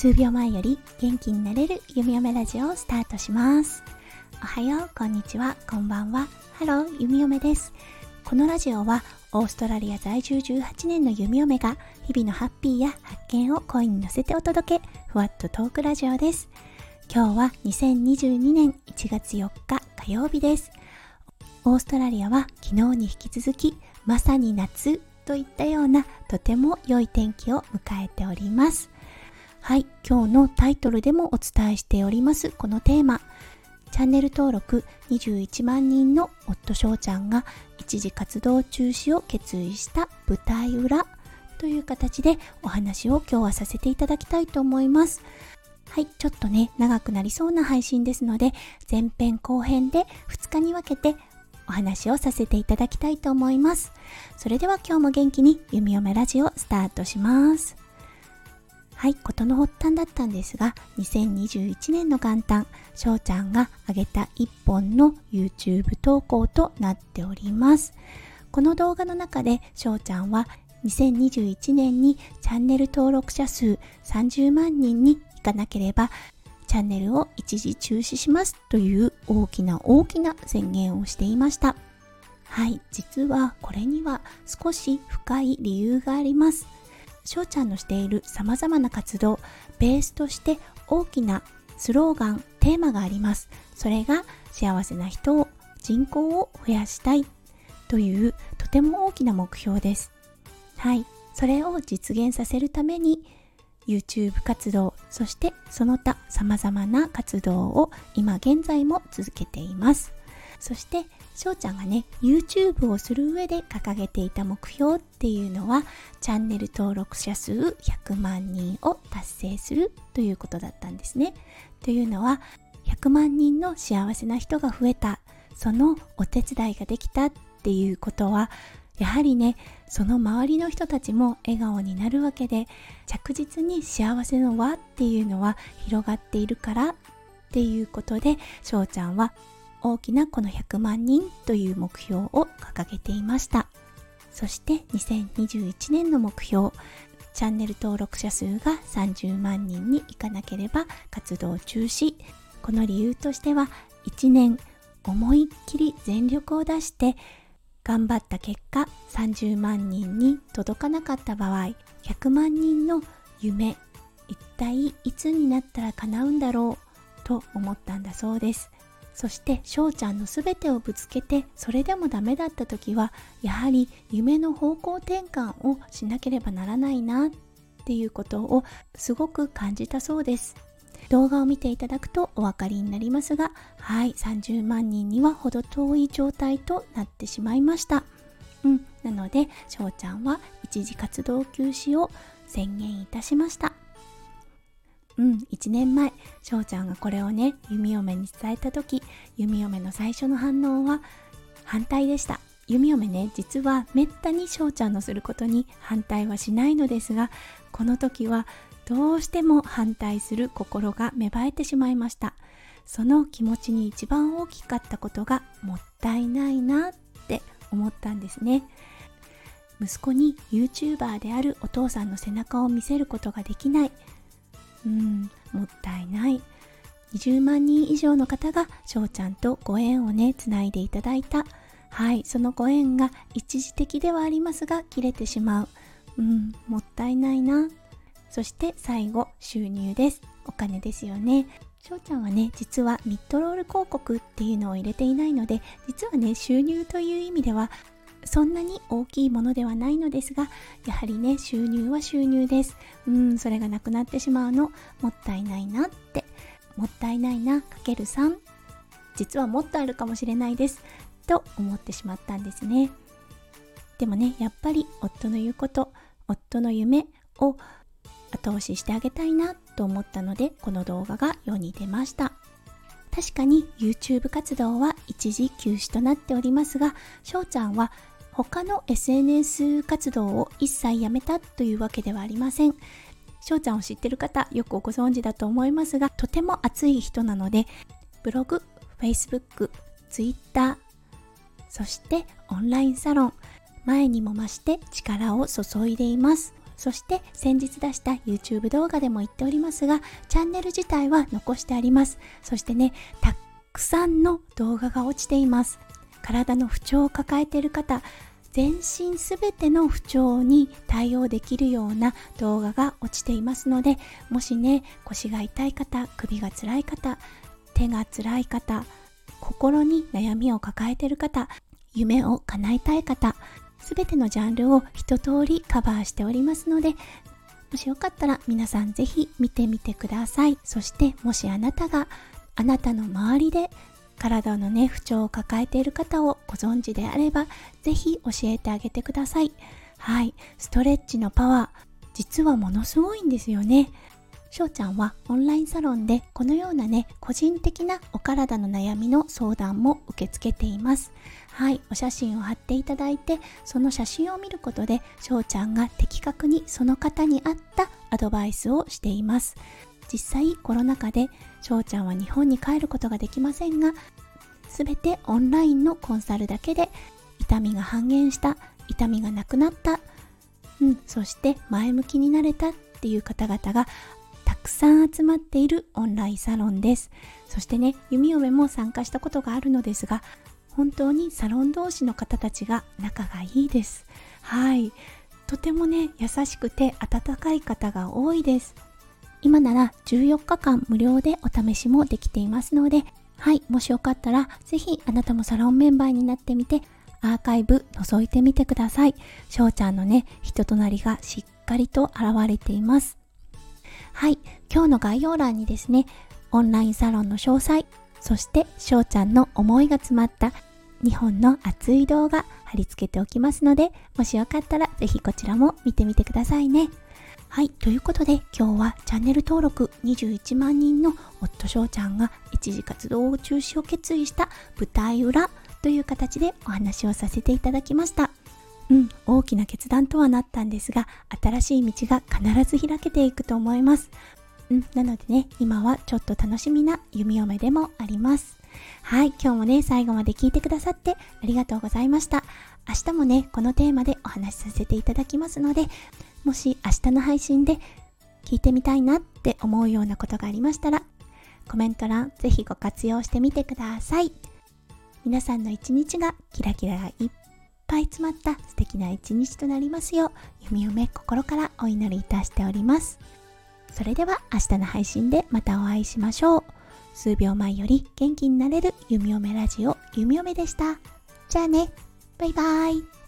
数秒前より元気になれる弓嫁ラジオをスタートします。おはようこんにちは。こんばんは。ハロー弓嫁です。このラジオはオーストラリア在住18年の弓嫁が日々のハッピーや発見を声に乗せてお届けふわっとトークラジオです。今日は2022年1月4日火曜日です。オーストラリアは昨日に引き続きまさに夏といったようなとても良い天気を迎えております。はい今日のタイトルでもお伝えしておりますこのテーマ。チャンネル登録21万人の夫翔ちゃんが一時活動中止を決意した舞台裏という形でお話を今日はさせていただきたいと思います。はい、ちょっとね、長くなりそうな配信ですので、前編後編で2日に分けてお話をさせていただきたいと思います。それでは今日も元気に弓嫁ラジオスタートします。はい、ことの発端だったんですが、2021年の元旦、翔ちゃんが上げた1本の YouTube 投稿となっております。この動画の中で翔ちゃんは2021年にチャンネル登録者数30万人にいかなければチャンネルを一時中止しますという大きな大きな宣言をしていました。はい。実はこれには少し深い理由があります。翔ちゃんのしている様々な活動ベースとして大きなスローガンテーマがあります。それが幸せな人を人口を増やしたいというとても大きな目標です。はい。それを実現させるために YouTube 活動そしてその他様々な活動を今現在も続けています。そして翔ちゃんがね YouTube をする上で掲げていた目標っていうのはチャンネル登録者数100万人を達成するということだったんですね。というのは100万人の幸せな人が増えたそのお手伝いができたっていうことはやはりねその周りの人たちも笑顔になるわけで着実に幸せの輪っていうのは広がっているからっていうことで翔ちゃんは大きなこの100万人という目標を掲げていました。そして2021年の目標チャンネル登録者数が30万人にいかなければ活動中止。この理由としては1年思いっきり全力を出して頑張った結果30万人に届かなかった場合100万人の夢一体いつになったら叶うんだろうと思ったんだそうです。そして翔ちゃんの全てをぶつけてそれでもダメだった時はやはり夢の方向転換をしなければならないなっていうことをすごく感じたそうです。動画を見ていただくとお分かりになりますがはい30万人には程遠い状態となってしまいました。うんなので翔ちゃんは一時活動休止を宣言いたしました。うん1年前翔ちゃんがこれをね弓嫁に伝えた時弓嫁の最初の反応は反対でした。弓嫁ね実はめったに翔ちゃんのすることに反対はしないのですがこの時はどうしても反対する心が芽生えてしまいました。その気持ちに一番大きかったことがもったいないなって思ったんですね。息子に YouTuber であるお父さんの背中を見せることができない。うんもったいない。20万人以上の方が翔ちゃんとご縁をねつないでいただいた。はいそのご縁が一時的ではありますが切れてしまう。うんもったいないな。そして最後収入です。お金ですよね。翔ちゃんはね実はミッドロール広告っていうのを入れていないので実はね収入という意味ではそんなに大きいものではないのですがやはりね収入は収入です。うんそれがなくなってしまうのもったいないなって。もったいないなかける3実はもっとあるかもしれないです。と思ってしまったんですね。でもねやっぱり夫の言うこと夫の夢を後押ししてあげたいなと思ったのでこの動画が世に出ました。確かに YouTube 活動は一時休止となっておりますが翔ちゃんは他の SNS 活動を一切やめたというわけではありません。翔ちゃんを知ってる方よくご存知だと思いますがとても熱い人なのでブログ、Facebook、Twitter そしてオンラインサロン前にも増して力を注いでいます。そして先日出した YouTube 動画でも言っておりますがチャンネル自体は残してあります。そしてねたくさんの動画が落ちています。体の不調を抱えている方全身すべての不調に対応できるような動画が落ちていますのでもしね腰が痛い方首が辛い方手が辛い方心に悩みを抱えている方夢を叶えたい方すべてのジャンルを一通りカバーしておりますのでもしよかったら皆さんぜひ見てみてください。そしてもしあなたがあなたの周りで体のね不調を抱えている方をご存知であればぜひ教えてあげてください。はい。ストレッチのパワー実はものすごいんですよね。しょうちゃんはオンラインサロンでこのようなね個人的なお体の悩みの相談も受け付けています。はい。お写真を貼っていただいてその写真を見ることでしょうちゃんが的確にその方に合ったアドバイスをしています。実際コロナ禍でしょうちゃんは日本に帰ることができませんが全てオンラインのコンサルだけで痛みが半減した痛みがなくなったうんそして前向きになれたっていう方々がたくさん集まっているオンラインサロンです。そしてね弓嫁も参加したことがあるのですが本当にサロン同士の方たちが仲がいいです。はい。とてもね優しくて温かい方が多いです。今なら14日間無料でお試しもできていますのではい。もしよかったらぜひあなたもサロンメンバーになってみてアーカイブ覗いてみてください。しょうちゃんのね人となりがしっかりと現れています。はい、今日の概要欄にですね、オンラインサロンの詳細、そしてしょうちゃんの思いが詰まった2本の熱い動画貼り付けておきますので、もしよかったらぜひこちらも見てみてくださいね。はい、ということで今日はチャンネル登録21万人の夫翔ちゃんが一時活動を中止を決意した舞台裏という形でお話をさせていただきました。うん、大きな決断とはなったんですが、新しい道が必ず開けていくと思います。うん、なのでね、今はちょっと楽しみな弓嫁でもあります。はい、今日もね、最後まで聞いてくださってありがとうございました。明日もね、このテーマでお話しさせていただきますので、もし明日の配信で聞いてみたいなって思うようなことがありましたら、コメント欄ぜひご活用してみてください。皆さんの一日がキラキラがいっぱい詰まった素敵な一日となりますよう、弓嫁心からお祈りいたしております。それでは明日の配信でまたお会いしましょう。数秒前より元気になれる弓嫁ラジオ弓嫁でした。じゃあね、バイバイ。